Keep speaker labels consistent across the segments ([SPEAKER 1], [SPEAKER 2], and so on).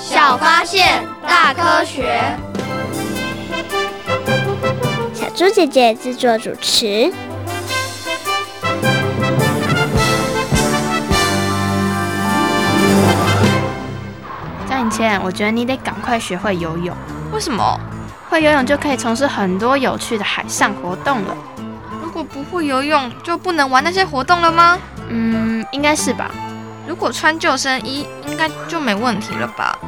[SPEAKER 1] 小发现，大科学。
[SPEAKER 2] 小猪姐姐制作主持。
[SPEAKER 3] 张颖倩，我觉得你得赶快学会游泳。
[SPEAKER 4] 为什么？
[SPEAKER 3] 会游泳就可以从事很多有趣的海上活动了。
[SPEAKER 4] 如果不会游泳，就不能玩那些活动了吗？
[SPEAKER 3] 嗯，应该是吧。
[SPEAKER 4] 如果穿救生衣，应该就没问题了吧？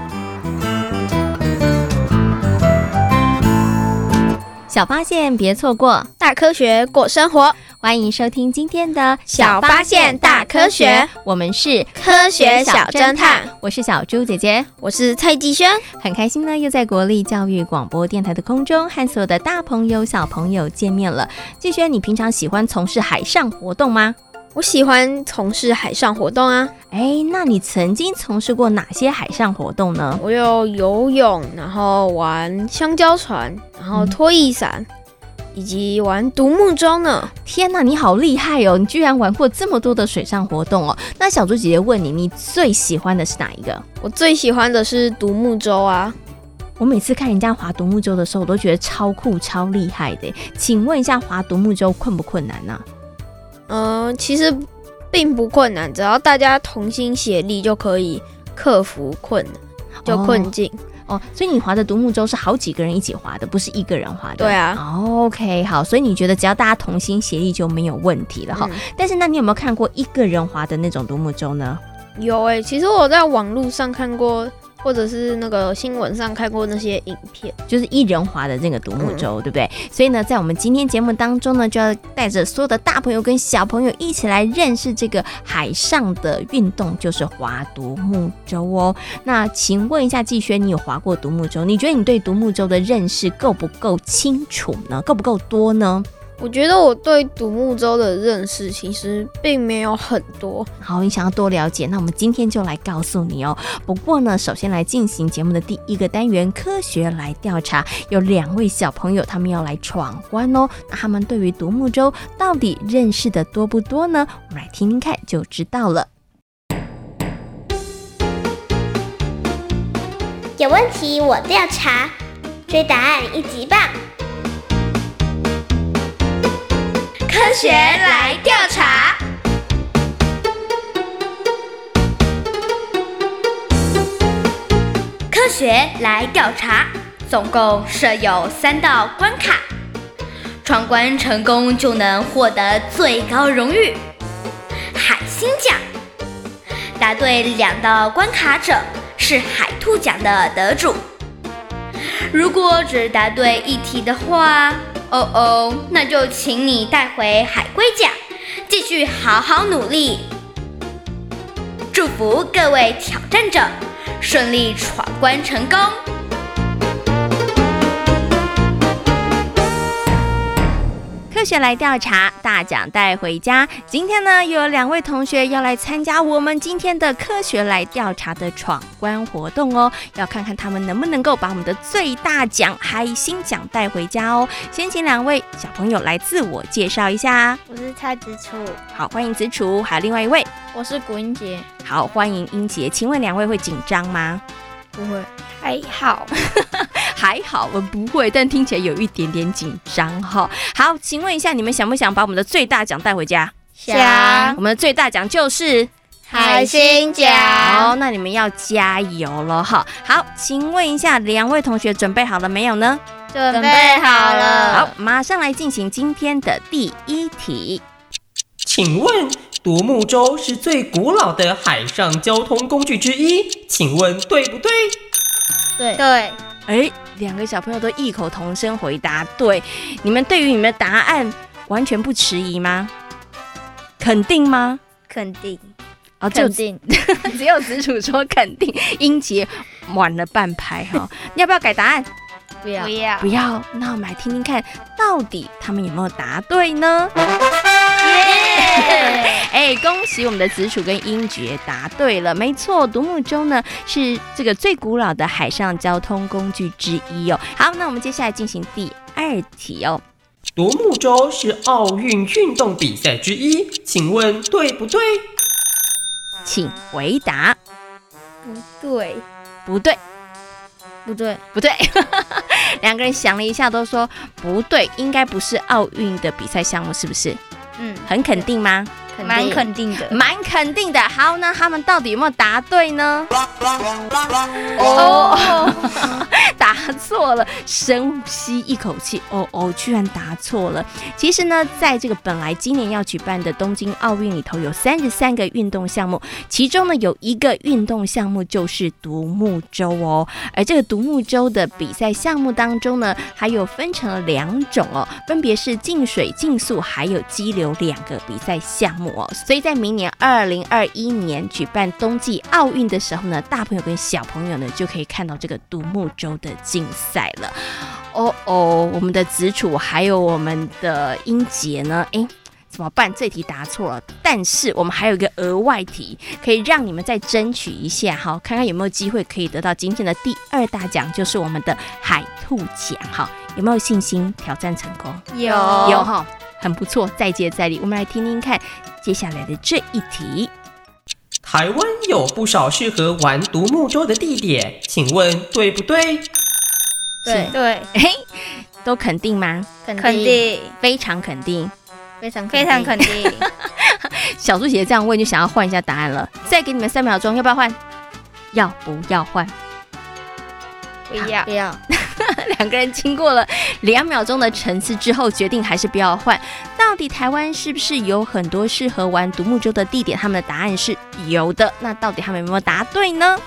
[SPEAKER 5] 小发现，别错过；
[SPEAKER 6] 大科学，过生活。
[SPEAKER 5] 欢迎收听今天的《
[SPEAKER 6] 小发现大科学》，
[SPEAKER 5] 我们是
[SPEAKER 6] 科学小侦探。
[SPEAKER 5] 我是小猪姐姐，
[SPEAKER 6] 我是蔡继轩。
[SPEAKER 5] 很开心呢，又在国立教育广播电台的空中和所有的大朋友、小朋友见面了。继轩，你平常喜欢从事海上活动吗？
[SPEAKER 6] 我喜欢从事海上活动啊！
[SPEAKER 5] 哎，那你曾经从事过哪些海上活动呢？
[SPEAKER 6] 我有游泳，然后玩香蕉船，然后拖曳伞，嗯、以及玩独木舟呢。
[SPEAKER 5] 天哪，你好厉害哦！你居然玩过这么多的水上活动哦！那小猪姐姐问你，你最喜欢的是哪一个？
[SPEAKER 6] 我最喜欢的是独木舟啊！
[SPEAKER 5] 我每次看人家划独木舟的时候，我都觉得超酷、超厉害的。请问一下，划独木舟困不困难呢、啊？
[SPEAKER 6] 嗯、呃，其实并不困难，只要大家同心协力就可以克服困难，就困境
[SPEAKER 5] 哦，哦。所以你划的独木舟是好几个人一起划的，不是一个人划的。
[SPEAKER 6] 对啊。
[SPEAKER 5] OK，好，所以你觉得只要大家同心协力就没有问题了哈。嗯、但是那你有没有看过一个人划的那种独木舟呢？
[SPEAKER 6] 有哎、欸，其实我在网络上看过。或者是那个新闻上看过那些影片，
[SPEAKER 5] 就是一人划的那个独木舟，对不对？所以呢，在我们今天节目当中呢，就要带着所有的大朋友跟小朋友一起来认识这个海上的运动，就是划独木舟哦。那请问一下季轩，你有划过独木舟？你觉得你对独木舟的认识够不够清楚呢？够不够多呢？
[SPEAKER 6] 我觉得我对独木舟的认识其实并没有很多。
[SPEAKER 5] 好，你想要多了解，那我们今天就来告诉你哦。不过呢，首先来进行节目的第一个单元——科学来调查。有两位小朋友，他们要来闯关哦。那他们对于独木舟到底认识的多不多呢？我们来听听看就知道了。
[SPEAKER 2] 有问题我调查，追答案一级棒。
[SPEAKER 1] 科学来调查，科学来调查，总共设有三道关卡，闯关成功就能获得最高荣誉——海星奖。答对两道关卡者是海兔奖的得主。如果只答对一题的话，哦哦，那就请你带回海龟甲，继续好好努力。祝福各位挑战者顺利闯关成功。
[SPEAKER 5] 科学来调查，大奖带回家。今天呢，又有两位同学要来参加我们今天的科学来调查的闯关活动哦。要看看他们能不能够把我们的最大奖海星奖带回家哦。先请两位小朋友来自我介绍一下。
[SPEAKER 7] 我是蔡子楚。
[SPEAKER 5] 好，欢迎子楚。还有另外一位，
[SPEAKER 7] 我是古英杰。
[SPEAKER 5] 好，欢迎英杰。请问两位会紧张吗？
[SPEAKER 7] 不会，还好。
[SPEAKER 5] 还好，我不会，但听起来有一点点紧张哈。好，请问一下，你们想不想把我们的最大奖带回家？
[SPEAKER 7] 想。
[SPEAKER 5] 我们的最大奖就是
[SPEAKER 7] 海星奖。
[SPEAKER 5] 好，那你们要加油了哈。好，请问一下，两位同学准备好了没有呢？
[SPEAKER 7] 准备好了。
[SPEAKER 5] 好，马上来进行今天的第一题。
[SPEAKER 8] 请问，独木舟是最古老的海上交通工具之一，请问对不对？
[SPEAKER 7] 对对。
[SPEAKER 5] 哎，两个小朋友都异口同声回答对。你们对于你们的答案完全不迟疑吗？肯定吗？
[SPEAKER 7] 肯定。
[SPEAKER 5] 哦，就
[SPEAKER 7] 肯定，
[SPEAKER 5] 只有子楚说肯定，英杰晚了半拍哈。你 要不要改答案？
[SPEAKER 7] 不要
[SPEAKER 3] 不要
[SPEAKER 5] 不要。那我们来听听看，到底他们有没有答对呢？哎，恭喜我们的子楚跟英爵答对了，没错，独木舟呢是这个最古老的海上交通工具之一哦。好，那我们接下来进行第二题哦。
[SPEAKER 8] 独木舟是奥运运动比赛之一，请问对不对？
[SPEAKER 5] 请回答。
[SPEAKER 6] 不对，
[SPEAKER 5] 不对，
[SPEAKER 6] 不对，
[SPEAKER 5] 不对。两个人想了一下，都说不对，应该不是奥运的比赛项目，是不是？
[SPEAKER 7] 嗯，
[SPEAKER 5] 很肯定吗？
[SPEAKER 7] 蛮肯定的，
[SPEAKER 5] 蛮肯定的。好，那他们到底有没有答对呢？哦，答错了。深吸一口气，哦哦，居然答错了。其实呢，在这个本来今年要举办的东京奥运里头，有三十三个运动项目，其中呢有一个运动项目就是独木舟哦。而这个独木舟的比赛项目当中呢，还有分成了两种哦，分别是竞水、竞速，还有激流两个比赛项目。所以在明年二零二一年举办冬季奥运的时候呢，大朋友跟小朋友呢就可以看到这个独木舟的竞赛了。哦哦，我们的子楚还有我们的英杰呢，哎，怎么办？这题答错了，但是我们还有一个额外题，可以让你们再争取一下，好，看看有没有机会可以得到今天的第二大奖，就是我们的海兔奖，好，有没有信心挑战成功？
[SPEAKER 7] 有
[SPEAKER 5] 有哈。很不错，再接再厉。我们来听听看接下来的这一题。
[SPEAKER 8] 台湾有不少适合玩独木舟的地点，请问对不对？
[SPEAKER 7] 对对，
[SPEAKER 5] 嘿，都肯定吗？
[SPEAKER 7] 肯定，
[SPEAKER 5] 非常肯定，
[SPEAKER 7] 非常非常肯定。
[SPEAKER 5] 小猪姐姐这样问，就想要换一下答案了。再给你们三秒钟，要不要换？要不要换？
[SPEAKER 7] 不要，不要。
[SPEAKER 5] 两个人经过了两秒钟的沉思之后，决定还是不要换。到底台湾是不是有很多适合玩独木舟的地点？他们的答案是有的。那到底他们有没有答对呢？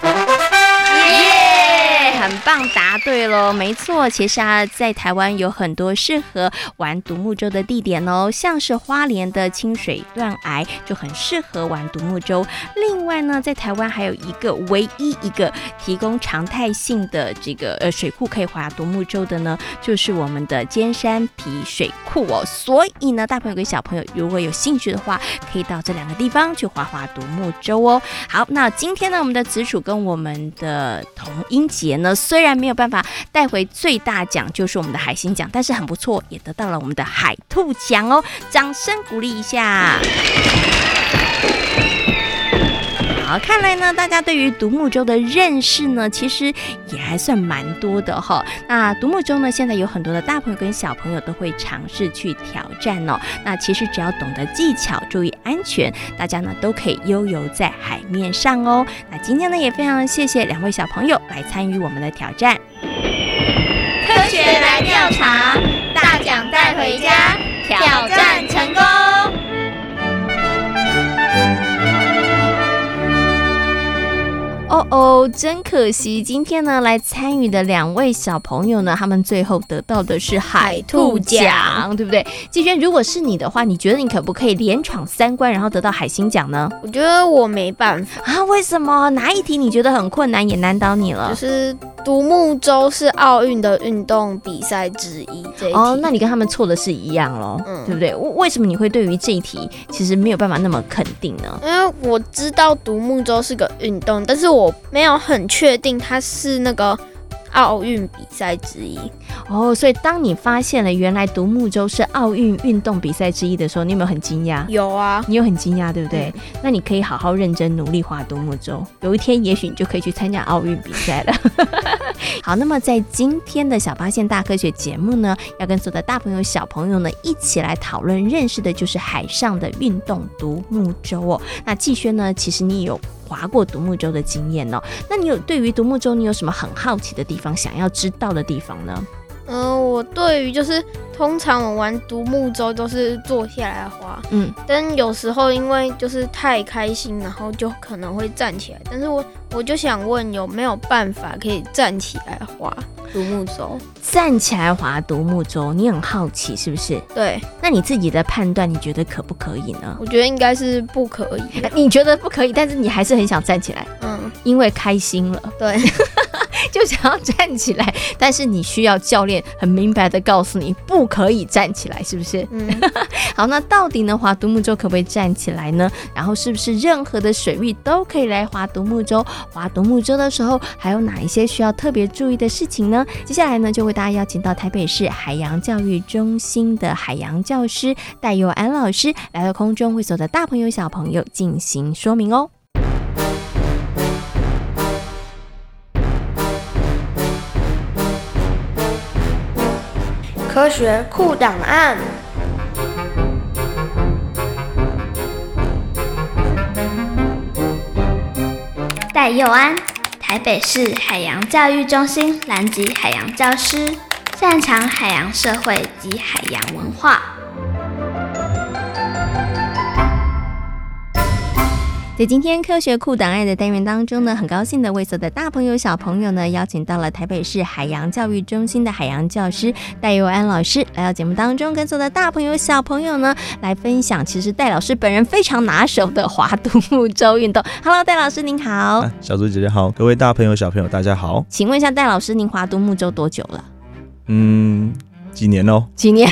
[SPEAKER 5] 很棒，答对了，没错。其实啊，在台湾有很多适合玩独木舟的地点哦，像是花莲的清水断崖就很适合玩独木舟。另外呢，在台湾还有一个唯一一个提供常态性的这个呃水库可以划独木舟的呢，就是我们的尖山皮水库哦。所以呢，大朋友跟小朋友如果有兴趣的话，可以到这两个地方去划划独木舟哦。好，那今天呢，我们的子楚跟我们的童英杰呢，虽然没有办法带回最大奖，就是我们的海星奖，但是很不错，也得到了我们的海兔奖哦。掌声鼓励一下。看来呢，大家对于独木舟的认识呢，其实也还算蛮多的哈。那独木舟呢，现在有很多的大朋友跟小朋友都会尝试去挑战哦。那其实只要懂得技巧，注意安全，大家呢都可以悠游在海面上哦。那今天呢，也非常谢谢两位小朋友来参与我们的挑战。
[SPEAKER 1] 科学来调查，大奖带回家，挑战成功。
[SPEAKER 5] 哦哦，真可惜，今天呢来参与的两位小朋友呢，他们最后得到的是海兔奖，对不对？季轩，如果是你的话，你觉得你可不可以连闯三关，然后得到海星奖呢？
[SPEAKER 6] 我觉得我没办法
[SPEAKER 5] 啊，为什么？哪一题你觉得很困难，也难倒你了？
[SPEAKER 6] 就是独木舟是奥运的运动比赛之一，这一题
[SPEAKER 5] 哦，那你跟他们错的是一样喽，嗯，对不对？为什么你会对于这一题其实没有办法那么肯定呢？
[SPEAKER 6] 因为我知道独木舟是个运动，但是。我没有很确定它是那个奥运比赛之一
[SPEAKER 5] 哦，所以当你发现了原来独木舟是奥运运动比赛之一的时候，你有没有很惊讶？
[SPEAKER 6] 有啊，
[SPEAKER 5] 你有很惊讶，对不对？嗯、那你可以好好认真努力划独木舟，有一天也许你就可以去参加奥运比赛了。好，那么在今天的小发现大科学节目呢，要跟所有的大朋友小朋友呢一起来讨论认识的就是海上的运动独木舟哦。那季轩呢，其实你有。划过独木舟的经验哦，那你有对于独木舟你有什么很好奇的地方，想要知道的地方呢？
[SPEAKER 6] 嗯、呃，我对于就是通常我玩独木舟都是坐下来划，嗯，但有时候因为就是太开心，然后就可能会站起来，但是我我就想问有没有办法可以站起来划？独木舟，
[SPEAKER 5] 站起来划独木舟，你很好奇是不是？
[SPEAKER 6] 对。
[SPEAKER 5] 那你自己的判断，你觉得可不可以呢？
[SPEAKER 6] 我觉得应该是不可以。
[SPEAKER 5] 你觉得不可以，但是你还是很想站起来，嗯，因为开心了。
[SPEAKER 6] 对。
[SPEAKER 5] 就想要站起来，但是你需要教练很明白的告诉你不可以站起来，是不是？嗯。好，那到底呢，划独木舟可不可以站起来呢？然后是不是任何的水域都可以来划独木舟？划独木舟的时候还有哪一些需要特别注意的事情呢？接下来呢，就为大家邀请到台北市海洋教育中心的海洋教师戴佑安老师来到空中，会所的大朋友小朋友进行说明哦。
[SPEAKER 9] 科学酷档案。
[SPEAKER 1] 戴佑安，台北市海洋教育中心南极海洋教师，擅长海洋社会及海洋文化。
[SPEAKER 5] 在今天科学酷档案的单元当中呢，很高兴的为所有的大朋友小朋友呢，邀请到了台北市海洋教育中心的海洋教师戴佑安老师来到节目当中，跟所有的大朋友小朋友呢来分享，其实戴老师本人非常拿手的划独木舟运动。Hello，戴老师您好。啊，
[SPEAKER 10] 小猪姐姐好，各位大朋友小朋友大家好。
[SPEAKER 5] 请问一下，戴老师您划独木舟多久了？
[SPEAKER 10] 嗯。几年哦？
[SPEAKER 5] 几年，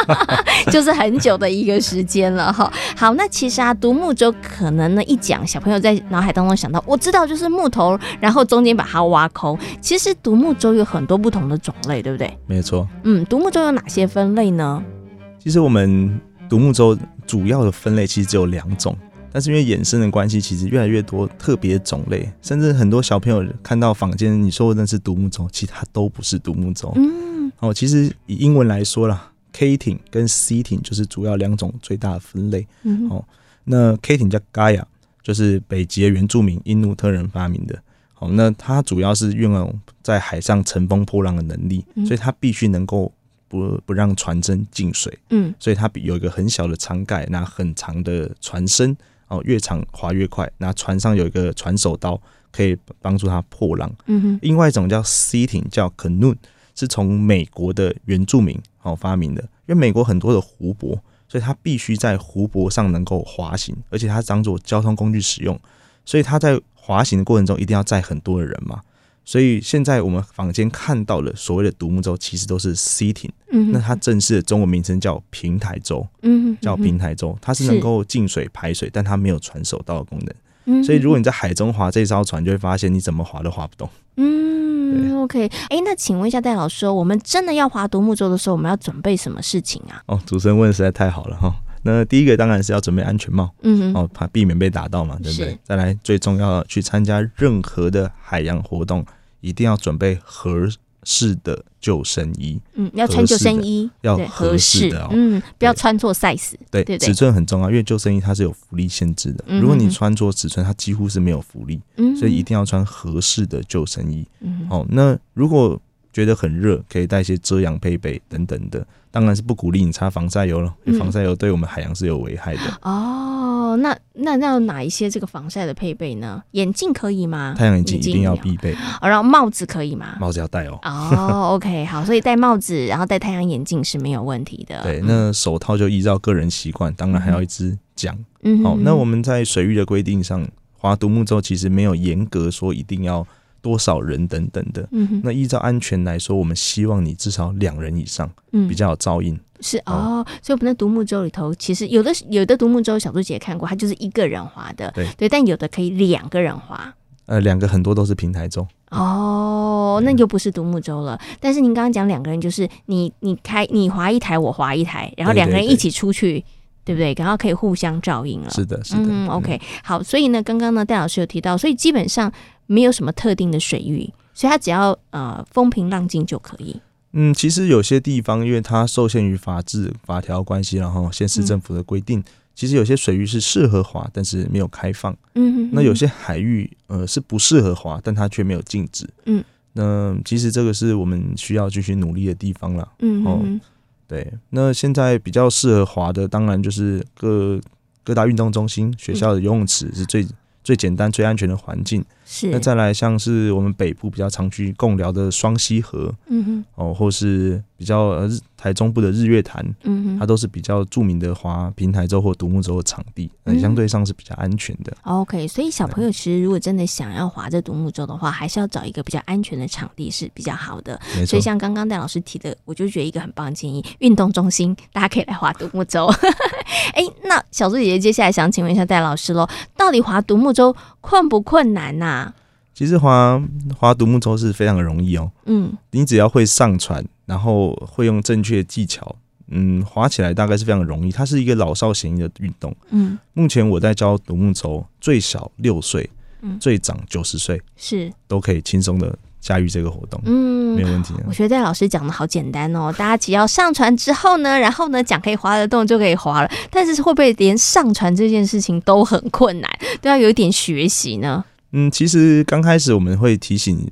[SPEAKER 5] 就是很久的一个时间了哈。好，那其实啊，独木舟可能呢一讲，小朋友在脑海当中想到，我知道就是木头，然后中间把它挖空。其实独木舟有很多不同的种类，对不对？
[SPEAKER 10] 没错。
[SPEAKER 5] 嗯，独木舟有哪些分类呢？
[SPEAKER 10] 其实我们独木舟主要的分类其实只有两种，但是因为衍生的关系，其实越来越多特别种类，甚至很多小朋友看到坊间你说的那是独木舟，其实它都不是独木舟。嗯。哦，其实以英文来说啦，K 艇跟 C 艇就是主要两种最大的分类。嗯、哦，那 K 艇叫 Gaia，就是北极的原住民因努特人发明的。好、哦，那它主要是运用在海上乘风破浪的能力，嗯、所以它必须能够不不让船身进水。嗯，所以它有一个很小的舱盖，那很长的船身，哦，越长划越快。那船上有一个船手刀，可以帮助它破浪。嗯哼，另外一种叫 C 艇，叫 Canoe。是从美国的原住民哦发明的，因为美国很多的湖泊，所以它必须在湖泊上能够滑行，而且它当做交通工具使用，所以它在滑行的过程中一定要载很多的人嘛。所以现在我们坊间看到的所谓的独木舟，其实都是 C 艇，嗯，那它正式的中文名称叫平台舟，嗯，叫平台舟，它是能够进水排水，但它没有船手道的功能，所以如果你在海中划这艘船，就会发现你怎么划都划不动，嗯。
[SPEAKER 5] 嗯，OK，哎，那请问一下戴老师，我们真的要划独木舟的时候，我们要准备什么事情啊？
[SPEAKER 10] 哦，主持人问的实在太好了哈。那第一个当然是要准备安全帽，嗯哼，哦，怕避免被打到嘛，对不对？再来，最重要的，去参加任何的海洋活动，一定要准备合适的救生衣，
[SPEAKER 5] 嗯，要穿救生衣，
[SPEAKER 10] 要合适的哦，
[SPEAKER 5] 嗯，不要穿错 size，
[SPEAKER 10] 对，尺寸很重要，因为救生衣它是有浮力限制的，如果你穿错尺寸，它几乎是没有浮力，嗯，所以一定要穿合适的救生衣，嗯，哦，那如果觉得很热，可以带一些遮阳配备等等的，当然是不鼓励你擦防晒油了，因为防晒油对我们海洋是有危害的。哦。
[SPEAKER 5] 哦，那那那有哪一些这个防晒的配备呢？眼镜可以吗？
[SPEAKER 10] 太阳眼镜一定要必备。
[SPEAKER 5] 哦，然后帽子可以吗？
[SPEAKER 10] 帽子要戴哦。
[SPEAKER 5] 哦，OK，好，所以戴帽子，然后戴太阳眼镜是没有问题的。
[SPEAKER 10] 对，那手套就依照个人习惯，当然还要一支桨。嗯，好，那我们在水域的规定上，划独木舟其实没有严格说一定要多少人等等的。嗯哼，那依照安全来说，我们希望你至少两人以上，嗯，比较有噪音。
[SPEAKER 5] 是哦，所以我们的独木舟里头，其实有的有的独木舟，小猪姐看过，它就是一个人划的，对对，但有的可以两个人划。
[SPEAKER 10] 呃，两个很多都是平台舟。
[SPEAKER 5] 哦，那就不是独木舟了。嗯、但是您刚刚讲两个人，就是你你开你划一台，我划一台，然后两个人一起出去，对不对？然后可以互相照应了。
[SPEAKER 10] 是的，是的。
[SPEAKER 5] 嗯，OK，好。所以呢，刚刚呢，戴老师有提到，所以基本上没有什么特定的水域，所以它只要呃风平浪静就可以。
[SPEAKER 10] 嗯，其实有些地方，因为它受限于法制法条关系，然后县市政府的规定，嗯、其实有些水域是适合划，但是没有开放。嗯哼哼，那有些海域，呃，是不适合划，但它却没有禁止。嗯，那其实这个是我们需要继续努力的地方了。嗯哼哼，哦，对。那现在比较适合滑的，当然就是各各大运动中心、学校的游泳池是最。最简单、最安全的环境。
[SPEAKER 5] 是。
[SPEAKER 10] 那再来像是我们北部比较常去共聊的双溪河，
[SPEAKER 5] 嗯哼，
[SPEAKER 10] 哦，或是比较呃台中部的日月潭，
[SPEAKER 5] 嗯哼，
[SPEAKER 10] 它都是比较著名的滑平台舟或独木舟的场地，嗯，相对上是比较安全的。
[SPEAKER 5] OK，所以小朋友其实如果真的想要划这独木舟的话，还是要找一个比较安全的场地是比较好的。
[SPEAKER 10] 没错。
[SPEAKER 5] 所以像刚刚戴老师提的，我就觉得一个很棒的建议，运动中心大家可以来划独木舟。哎，那小猪姐姐接下来想请问一下戴老师喽，到底划独木舟困不困难呐、啊？
[SPEAKER 10] 其实划划独木舟是非常的容易哦。嗯，你只要会上船，然后会用正确的技巧，嗯，划起来大概是非常容易。它是一个老少咸宜的运动。嗯，目前我在教独木舟，最小六岁，嗯，最长九十岁，是都可以轻松的驾驭这个活动。嗯，没有问题。
[SPEAKER 5] 我觉得戴老师讲的好简单哦，大家只要上船之后呢，然后呢桨可以滑得动就可以滑了。但是会不会连上船这件事情都很困难，都要有一点学习呢？
[SPEAKER 10] 嗯，其实刚开始我们会提醒，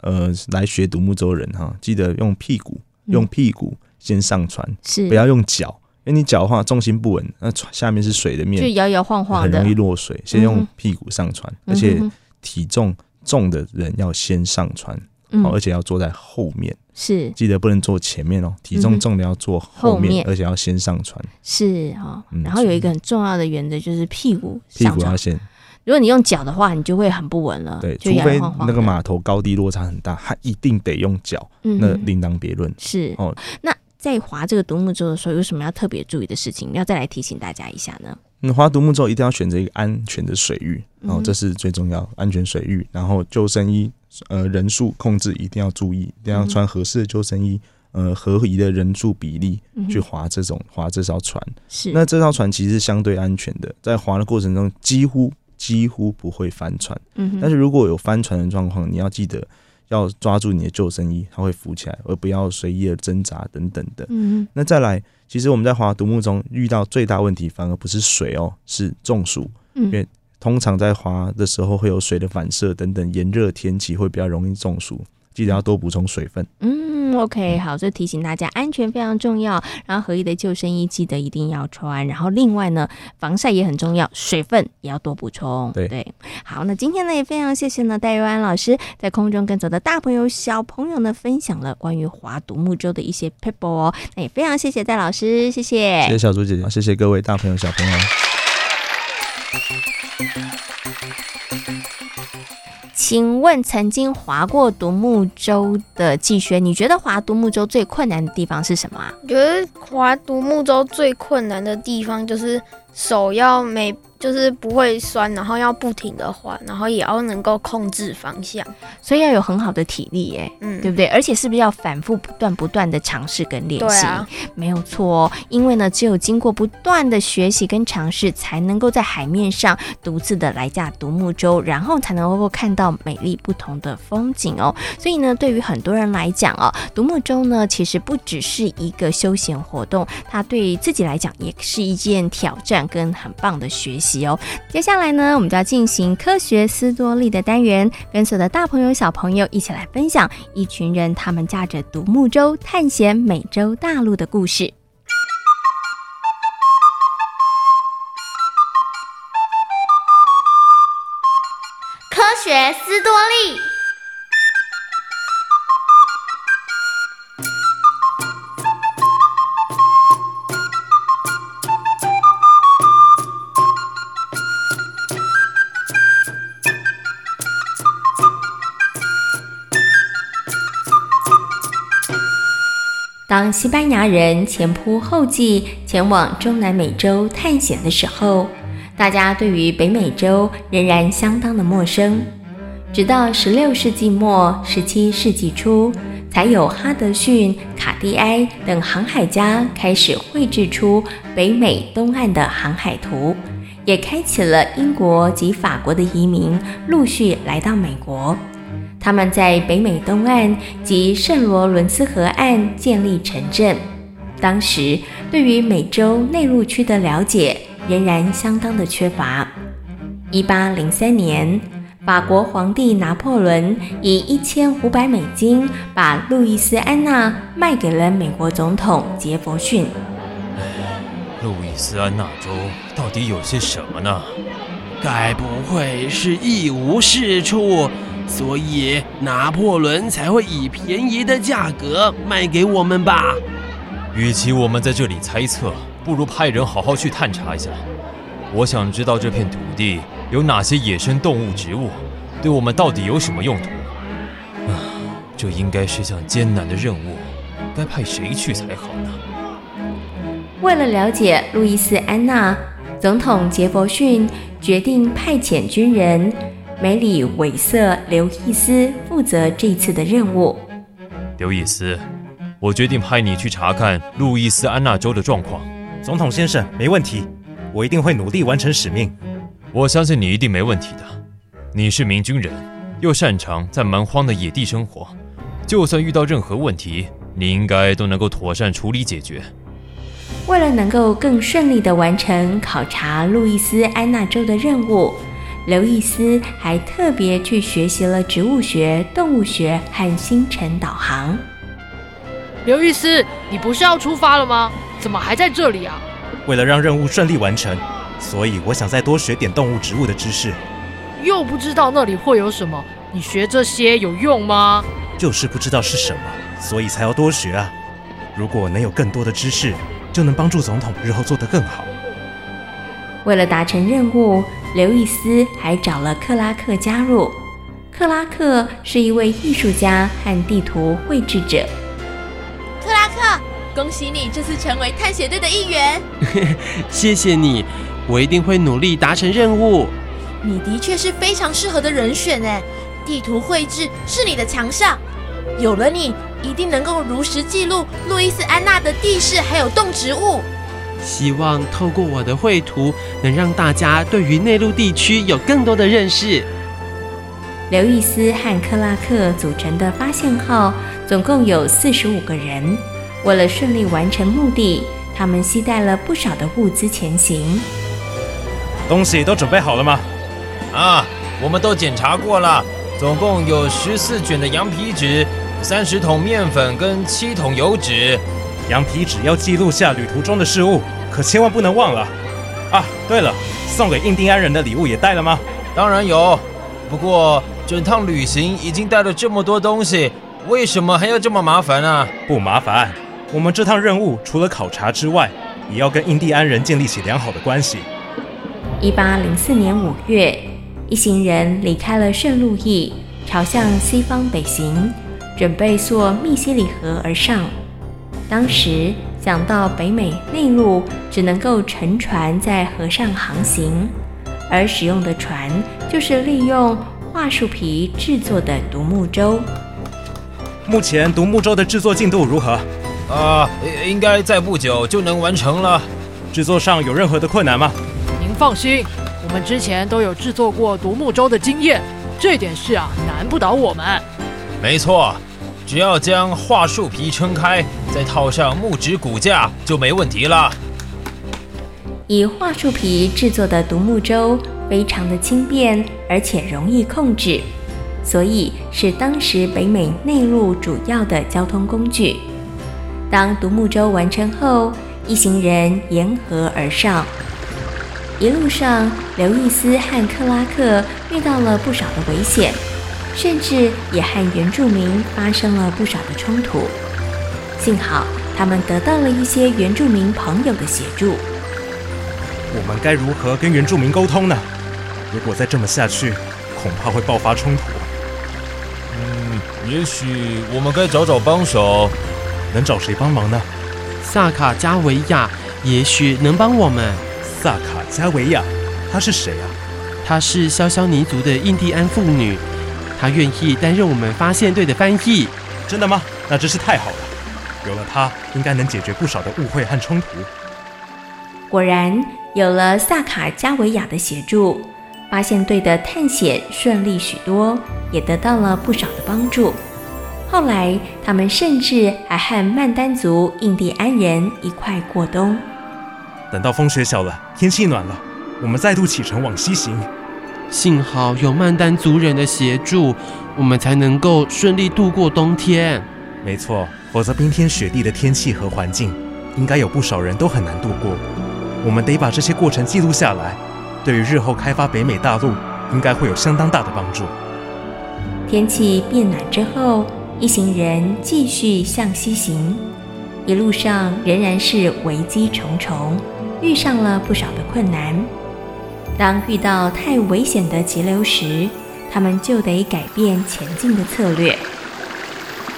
[SPEAKER 10] 呃，来学独木舟的人哈，记得用屁股，用屁股先上船，嗯、是不要用脚，因为你脚的话重心不稳，那船下面是水的面，
[SPEAKER 5] 就摇摇晃晃的，
[SPEAKER 10] 很容易落水。先用屁股上船，嗯、而且体重重的人要先上船，嗯、而且要坐在后面，是。记得不能坐前面哦，体重重的要坐后面，而且要先上船，
[SPEAKER 5] 是哈。然后有一个很重要的原则就是屁股
[SPEAKER 10] 屁股要先。
[SPEAKER 5] 如果你用脚的话，你就会很不稳了。
[SPEAKER 10] 对，除非那个码头高低落差很大，它一定得用脚，嗯、那另当别论。
[SPEAKER 5] 是。哦，那在划这个独木舟的时候，有什么要特别注意的事情？要再来提醒大家一下呢？
[SPEAKER 10] 嗯，划独木舟一定要选择一个安全的水域，然后这是最重要，安全水域。然后救生衣，呃，人数控制一定要注意，一定要穿合适的救生衣，呃，合宜的人数比例去划这种划这艘船。是，那这艘船其实是相对安全的，在划的过程中几乎。几乎不会翻船，嗯但是如果有翻船的状况，你要记得要抓住你的救生衣，它会浮起来，而不要随意的挣扎等等的。嗯，那再来，其实我们在划独木中遇到最大问题，反而不是水哦，是中暑。嗯因为通常在划的时候会有水的反射等等，炎热天气会比较容易中暑，记得要多补充水分。嗯。
[SPEAKER 5] OK，好，这提醒大家安全非常重要。然后合一的救生衣记得一定要穿。然后另外呢，防晒也很重要，水分也要多补充。对对，好，那今天呢也非常谢谢呢戴佑安老师在空中跟走的大朋友小朋友呢分享了关于划独木舟的一些撇步哦。那也非常谢谢戴老师，谢谢。
[SPEAKER 10] 谢谢小猪姐姐，谢谢各位大朋友小朋友。
[SPEAKER 5] 请问曾经划过独木舟的季轩，你觉得划独木舟最困难的地方是什么啊？
[SPEAKER 6] 觉得划独木舟最困难的地方就是手要没。就是不会酸，然后要不停的划，然后也要能够控制方向，
[SPEAKER 5] 所以要有很好的体力，哎，嗯，对不对？而且是不是要反复不断不断的尝试跟练习？啊，没有错哦。因为呢，只有经过不断的学习跟尝试，才能够在海面上独自的来驾独木舟，然后才能够看到美丽不同的风景哦。所以呢，对于很多人来讲哦，独木舟呢，其实不只是一个休闲活动，它对自己来讲也是一件挑战跟很棒的学习哦。接下来呢，我们就要进行科学斯多利的单元，跟所有的大朋友小朋友一起来分享一群人他们驾着独木舟探险美洲大陆的故事。
[SPEAKER 1] 科学斯多利。当西班牙人前仆后继前往中南美洲探险的时候，大家对于北美洲仍然相当的陌生。直到十六世纪末、十七世纪初，才有哈德逊、卡蒂埃等航海家开始绘制出北美东岸的航海图，也开启了英国及法国的移民陆续来到美国。他们在北美东岸及圣罗伦斯河岸建立城镇。当时对于美洲内陆区的了解仍然相当的缺乏。一八零三年，法国皇帝拿破仑以一千五百美金把路易斯安那卖给了美国总统杰佛逊。
[SPEAKER 9] 路易斯安那州到底有些什么呢？该不会是一无是处，所以拿破仑才会以便宜的价格卖给我们吧？
[SPEAKER 11] 与其我们在这里猜测，不如派人好好去探查一下。我想知道这片土地有哪些野生动物、植物，对我们到底有什么用途？啊，这应该是项艰难的任务，该派谁去才好呢？
[SPEAKER 5] 为了了解路易斯安那，总统杰佛逊决定派遣军人梅里韦瑟刘易斯负责这次的任务。
[SPEAKER 11] 刘易斯，我决定派你去查看路易斯安那州的状况。
[SPEAKER 12] 总统先生，没问题。我一定会努力完成使命。
[SPEAKER 11] 我相信你一定没问题的。你是名军人，又擅长在蛮荒的野地生活，就算遇到任何问题，你应该都能够妥善处理解决。
[SPEAKER 5] 为了能够更顺利地完成考察路易斯安那州的任务，刘易斯还特别去学习了植物学、动物学和星辰导航。
[SPEAKER 13] 刘易斯，你不是要出发了吗？怎么还在这里啊？
[SPEAKER 12] 为了让任务顺利完成，所以我想再多学点动物、植物的知识。
[SPEAKER 13] 又不知道那里会有什么，你学这些有用吗？
[SPEAKER 12] 就是不知道是什么，所以才要多学啊。如果能有更多的知识，就能帮助总统日后做得更好。
[SPEAKER 5] 为了达成任务，刘易斯还找了克拉克加入。克拉克是一位艺术家和地图绘制者。
[SPEAKER 14] 克拉克。恭喜你这次成为探险队的一员。
[SPEAKER 9] 谢谢你，我一定会努力达成任务。
[SPEAKER 14] 你的确是非常适合的人选哎，地图绘制是你的强项，有了你，一定能够如实记录路易斯安那的地势还有动植物。
[SPEAKER 9] 希望透过我的绘图，能让大家对于内陆地区有更多的认识。
[SPEAKER 5] 刘易斯和克拉克组成的发现号总共有四十五个人。为了顺利完成目的，他们携带了不少的物资前行。
[SPEAKER 12] 东西都准备好了吗？
[SPEAKER 11] 啊，我们都检查过了，总共有十四卷的羊皮纸、三十桶面粉跟七桶油纸。
[SPEAKER 12] 羊皮纸要记录下旅途中的事物，可千万不能忘了。啊，对了，送给印第安人的礼物也带了吗？
[SPEAKER 11] 当然有，不过整趟旅行已经带了这么多东西，为什么还要这么麻烦呢？
[SPEAKER 12] 不麻烦。我们这趟任务除了考察之外，也要跟印第安人建立起良好的关系。
[SPEAKER 5] 一八零四年五月，一行人离开了圣路易，朝向西方北行，准备溯密西里河而上。当时想到北美内陆只能够乘船在河上航行，而使用的船就是利用桦树皮制作的独木舟。
[SPEAKER 12] 目前独木舟的制作进度如何？
[SPEAKER 11] 啊，应该在不久就能完成了。
[SPEAKER 12] 制作上有任何的困难吗？
[SPEAKER 13] 您放心，我们之前都有制作过独木舟的经验，这点事啊难不倒我们。
[SPEAKER 11] 没错，只要将桦树皮撑开，再套上木质骨架就没问题了。
[SPEAKER 5] 以桦树皮制作的独木舟非常的轻便，而且容易控制，所以是当时北美内陆主要的交通工具。当独木舟完成后，一行人沿河而上。一路上，刘易斯和克拉克遇到了不少的危险，甚至也和原住民发生了不少的冲突。幸好，他们得到了一些原住民朋友的协助。
[SPEAKER 12] 我们该如何跟原住民沟通呢？如果再这么下去，恐怕会爆发冲突。
[SPEAKER 11] 嗯，也许我们该找找帮手。
[SPEAKER 12] 能找谁帮忙呢？
[SPEAKER 9] 萨卡加维亚也许能帮我们。
[SPEAKER 12] 萨卡加维亚，她是谁啊？
[SPEAKER 9] 她是肖肖尼族的印第安妇女，她愿意担任我们发现队的翻译。
[SPEAKER 12] 真的吗？那真是太好了。有了他，应该能解决不少的误会和冲突。
[SPEAKER 5] 果然，有了萨卡加维亚的协助，发现队的探险顺利许多，也得到了不少的帮助。后来，他们甚至还和曼丹族印第安人一块过冬。
[SPEAKER 12] 等到风雪小了，天气暖了，我们再度启程往西行。
[SPEAKER 9] 幸好有曼丹族人的协助，我们才能够顺利度过冬天。
[SPEAKER 12] 没错，否则冰天雪地的天气和环境，应该有不少人都很难度过。我们得把这些过程记录下来，对于日后开发北美大陆应该会有相当大的帮助。
[SPEAKER 5] 天气变暖之后，一行人继续向西行，一路上仍然是危机重重，遇上了不少的困难。当遇到太危险的急流时，他们就得改变前进的策略。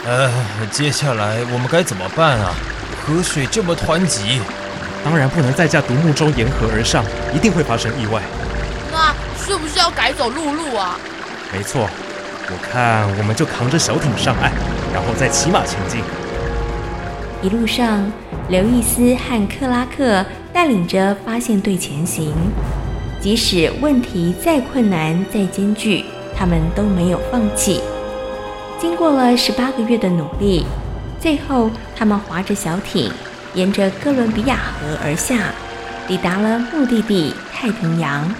[SPEAKER 11] 呃，接下来我们该怎么办啊？河水这么湍急，
[SPEAKER 12] 当然不能再驾独木舟沿河而上，一定会发生意外。
[SPEAKER 14] 那是不是要改走陆路啊？
[SPEAKER 12] 没错。我看，我们就扛着小艇上岸，然后再骑马前进。
[SPEAKER 5] 一路上，刘易斯和克拉克带领着发现队前行。即使问题再困难、再艰巨，他们都没有放弃。经过了十八个月的努力，最后他们划着小艇，沿着哥伦比亚河而下，抵达了目的地太平洋。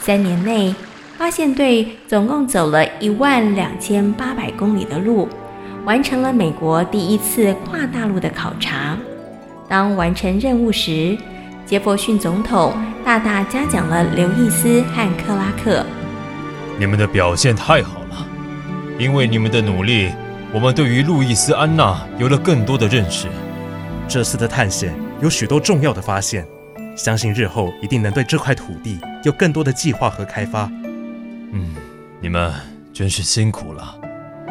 [SPEAKER 5] 三年内，发现队总共走了一万两千八百公里的路，完成了美国第一次跨大陆的考察。当完成任务时，杰佛逊总统大大嘉奖了刘易斯和克拉克。
[SPEAKER 11] 你们的表现太好了，因为你们的努力，我们对于路易斯安那有了更多的认识。
[SPEAKER 12] 这次的探险有许多重要的发现，相信日后一定能对这块土地有更多的计划和开发。
[SPEAKER 11] 嗯，你们真是辛苦了，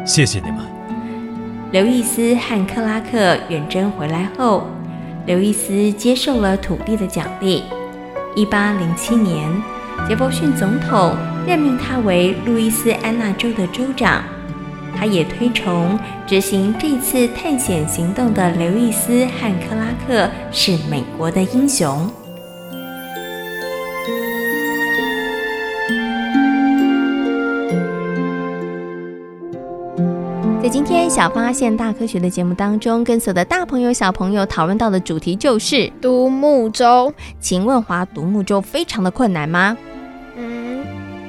[SPEAKER 11] 谢谢你们。
[SPEAKER 5] 刘易斯和克拉克远征回来后，刘易斯接受了土地的奖励。一八零七年，杰伯逊总统任命他为路易斯安那州的州长。他也推崇执行这次探险行动的刘易斯和克拉克是美国的英雄。在今天小发现大科学的节目当中，跟所有的大朋友小朋友讨论到的主题就是
[SPEAKER 6] 独木舟。
[SPEAKER 5] 请问划独木舟非常的困难吗？
[SPEAKER 6] 嗯，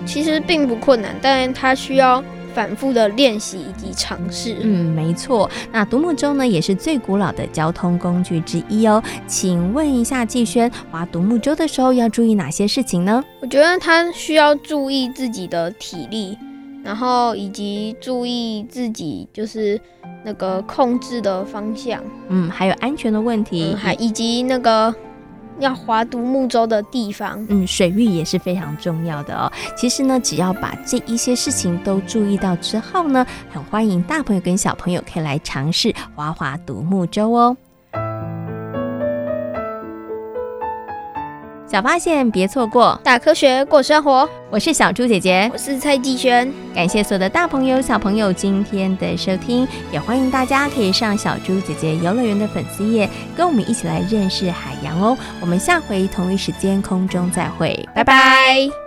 [SPEAKER 6] 其实并不困难，但它需要反复的练习以及尝试。
[SPEAKER 5] 嗯，没错。那独木舟呢，也是最古老的交通工具之一哦。请问一下季轩，划独木舟的时候要注意哪些事情呢？
[SPEAKER 6] 我觉得他需要注意自己的体力。然后以及注意自己就是那个控制的方向，
[SPEAKER 5] 嗯，还有安全的问题，
[SPEAKER 6] 嗯、还以及那个要划独木舟的地方，
[SPEAKER 5] 嗯，水域也是非常重要的哦。其实呢，只要把这一些事情都注意到之后呢，很欢迎大朋友跟小朋友可以来尝试划划独木舟哦。小发现，别错过
[SPEAKER 6] 大科学过生活。
[SPEAKER 5] 我是小猪姐姐，
[SPEAKER 6] 我是蔡继轩。
[SPEAKER 5] 感谢所有的大朋友、小朋友今天的收听，也欢迎大家可以上小猪姐姐游乐园的粉丝页，跟我们一起来认识海洋哦。我们下回同一时间空中再会，拜拜。